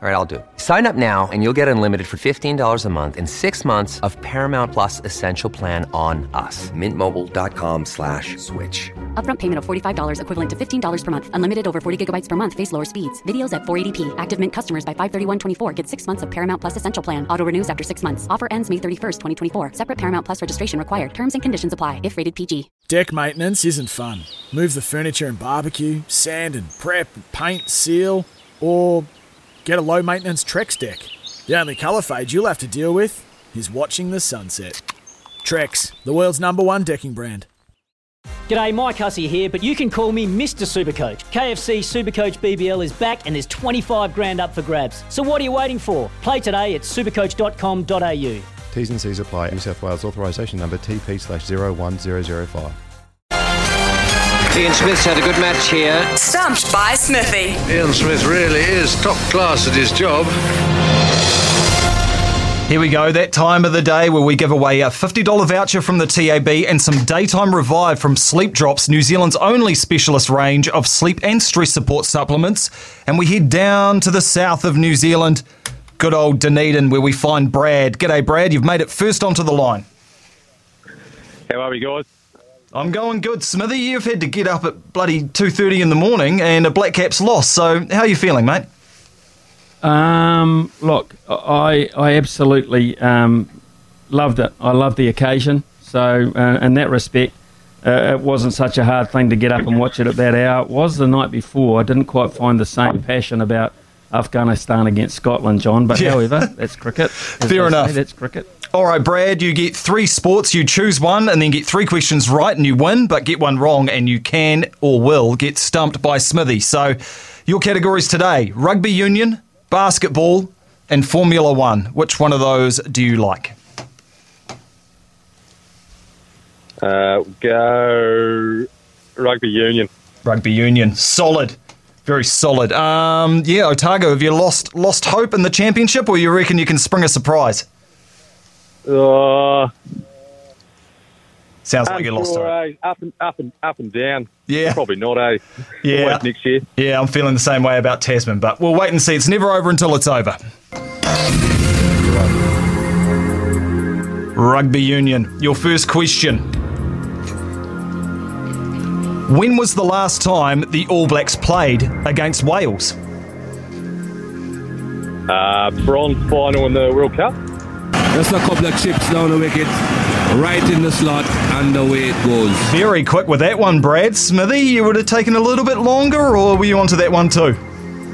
All right, I'll do it. Sign up now and you'll get unlimited for $15 a month in six months of Paramount Plus Essential Plan on us. Mintmobile.com slash switch. Upfront payment of $45 equivalent to $15 per month. Unlimited over 40 gigabytes per month. Face lower speeds. Videos at 480p. Active Mint customers by 531.24 get six months of Paramount Plus Essential Plan. Auto renews after six months. Offer ends May 31st, 2024. Separate Paramount Plus registration required. Terms and conditions apply if rated PG. Deck maintenance isn't fun. Move the furniture and barbecue, sand and prep, paint, seal, or get a low maintenance Trex deck. The only colour fade you'll have to deal with is watching the sunset. Trex, the world's number one decking brand. G'day, Mike Hussey here, but you can call me Mr. Supercoach. KFC Supercoach BBL is back and there's 25 grand up for grabs. So what are you waiting for? Play today at supercoach.com.au. T's and C's apply. New South Wales authorisation number TP slash 01005. Ian Smith's had a good match here. Stumped by Smithy. Ian Smith really is top class at his job. Here we go, that time of the day where we give away a $50 voucher from the TAB and some daytime revive from Sleep Drops, New Zealand's only specialist range of sleep and stress support supplements. And we head down to the south of New Zealand, good old Dunedin, where we find Brad. G'day, Brad. You've made it first onto the line. How are we, guys? I'm going good. Smithy, you've had to get up at bloody 2.30 in the morning and a Black Caps lost. So how are you feeling, mate? Um, look, I I absolutely um, loved it. I loved the occasion. So uh, in that respect, uh, it wasn't such a hard thing to get up and watch it at that hour. It was the night before. I didn't quite find the same passion about Afghanistan against Scotland, John. But Yeah. however, that's cricket. Fair they say, enough. that's cricket. All right, Brad, you get three sports. You choose one and then get three questions right and you win, but get one wrong and you can or will get stumped by Smithy. So, your categories today rugby union, basketball, and Formula One. Which one of those do you like? Uh, go rugby union. Rugby union. Solid. Very solid. Um, yeah, Otago, have you lost lost hope in the championship or you reckon you can spring a surprise? Uh, Sounds like you lost hope. eh? Up and up and up and down. Yeah. probably not. Eh? Yeah. Always next year. Yeah, I'm feeling the same way about Tasman, but we'll wait and see. It's never over until it's over. Rugby Union, your first question. When was the last time the All Blacks played against Wales? Uh, bronze final in the World Cup. Just a couple of chips down the wicket, right in the slot, and away it goes. Very quick with that one, Brad. Smithy, you would have taken a little bit longer, or were you onto that one too?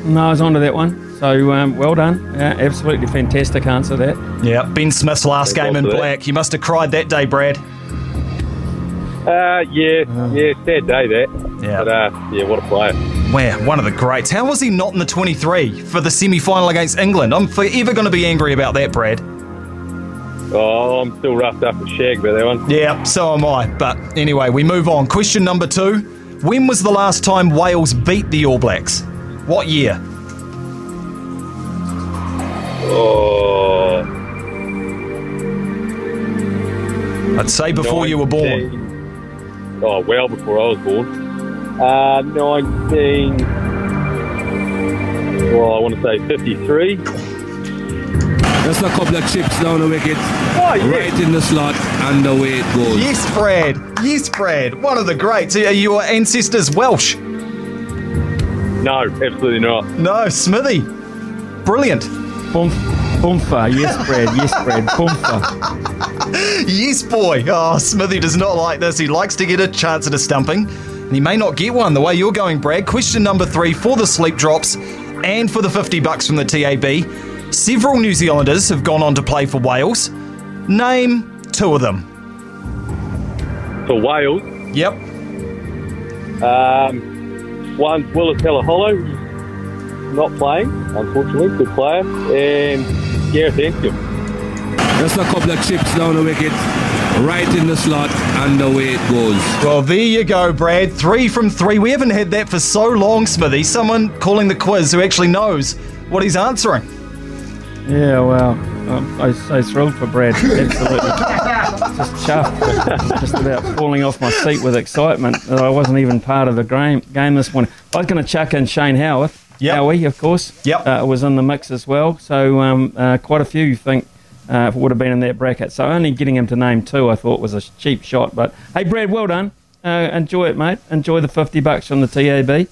No, I was onto that one. So um, well done. Yeah, absolutely fantastic answer that. Yeah, Ben Smith's last Yeah, game in well, black. You must have cried that day, Brad. Uh, yeah, yeah, sad day that. Yeah. But uh, yeah, what a player. Wow, one of the greats. How was he not in the 23 for the semi final against England? I'm forever going to be angry about that, Brad. Oh, I'm still roughed up at shag about that one. Yeah, so am I. But anyway, we move on. Question number two When was the last time Wales beat the All Blacks? What year? Oh, I'd say before you were born. Oh, well before I was born. Uh, 19. Well, I want to say 53. Just a couple of chips down the wicket, Oh, yeah. right in the slot, and away it goes. Yes, Brad. Yes, Brad. One of the greats. Are your ancestors Welsh? No, absolutely not. No, Smithy. Brilliant. Boom, boomfa. Yes, Brad. Yes, Brad. Boomfa. Yes, boy. Oh, Smithy does not like this. He likes to get a chance at a stumping, and he may not get one the way you're going, Brad. Question number three for the sleep drops and for the 50 bucks from the TAB. Several New Zealanders have gone on to play for Wales. Name two of them. For Wales, Yep. um, one's Willis Halaholo, not playing, unfortunately, good player, and Gareth Anscombe. Just a couple of chips down the wicket, right in the slot, and away it goes. Well, there you go, Brad. Three from three. We haven't had that for so long, Smithy. Someone calling the quiz who actually knows what he's answering. Yeah, well, I'm, I'm so thrilled for Brad. Absolutely. just chuffed, just about falling off my seat with excitement that I wasn't even part of the game, game this morning. I was going to chuck in Shane Howarth. Yep. Howie, of course. Yep. Uh, was in the mix as well. So um, uh, quite a few think uh, would have been in that bracket. So only getting him to name two, I thought was a cheap shot. But hey, Brad, well done. Uh, enjoy it, mate. Enjoy the fifty bucks from the TAB.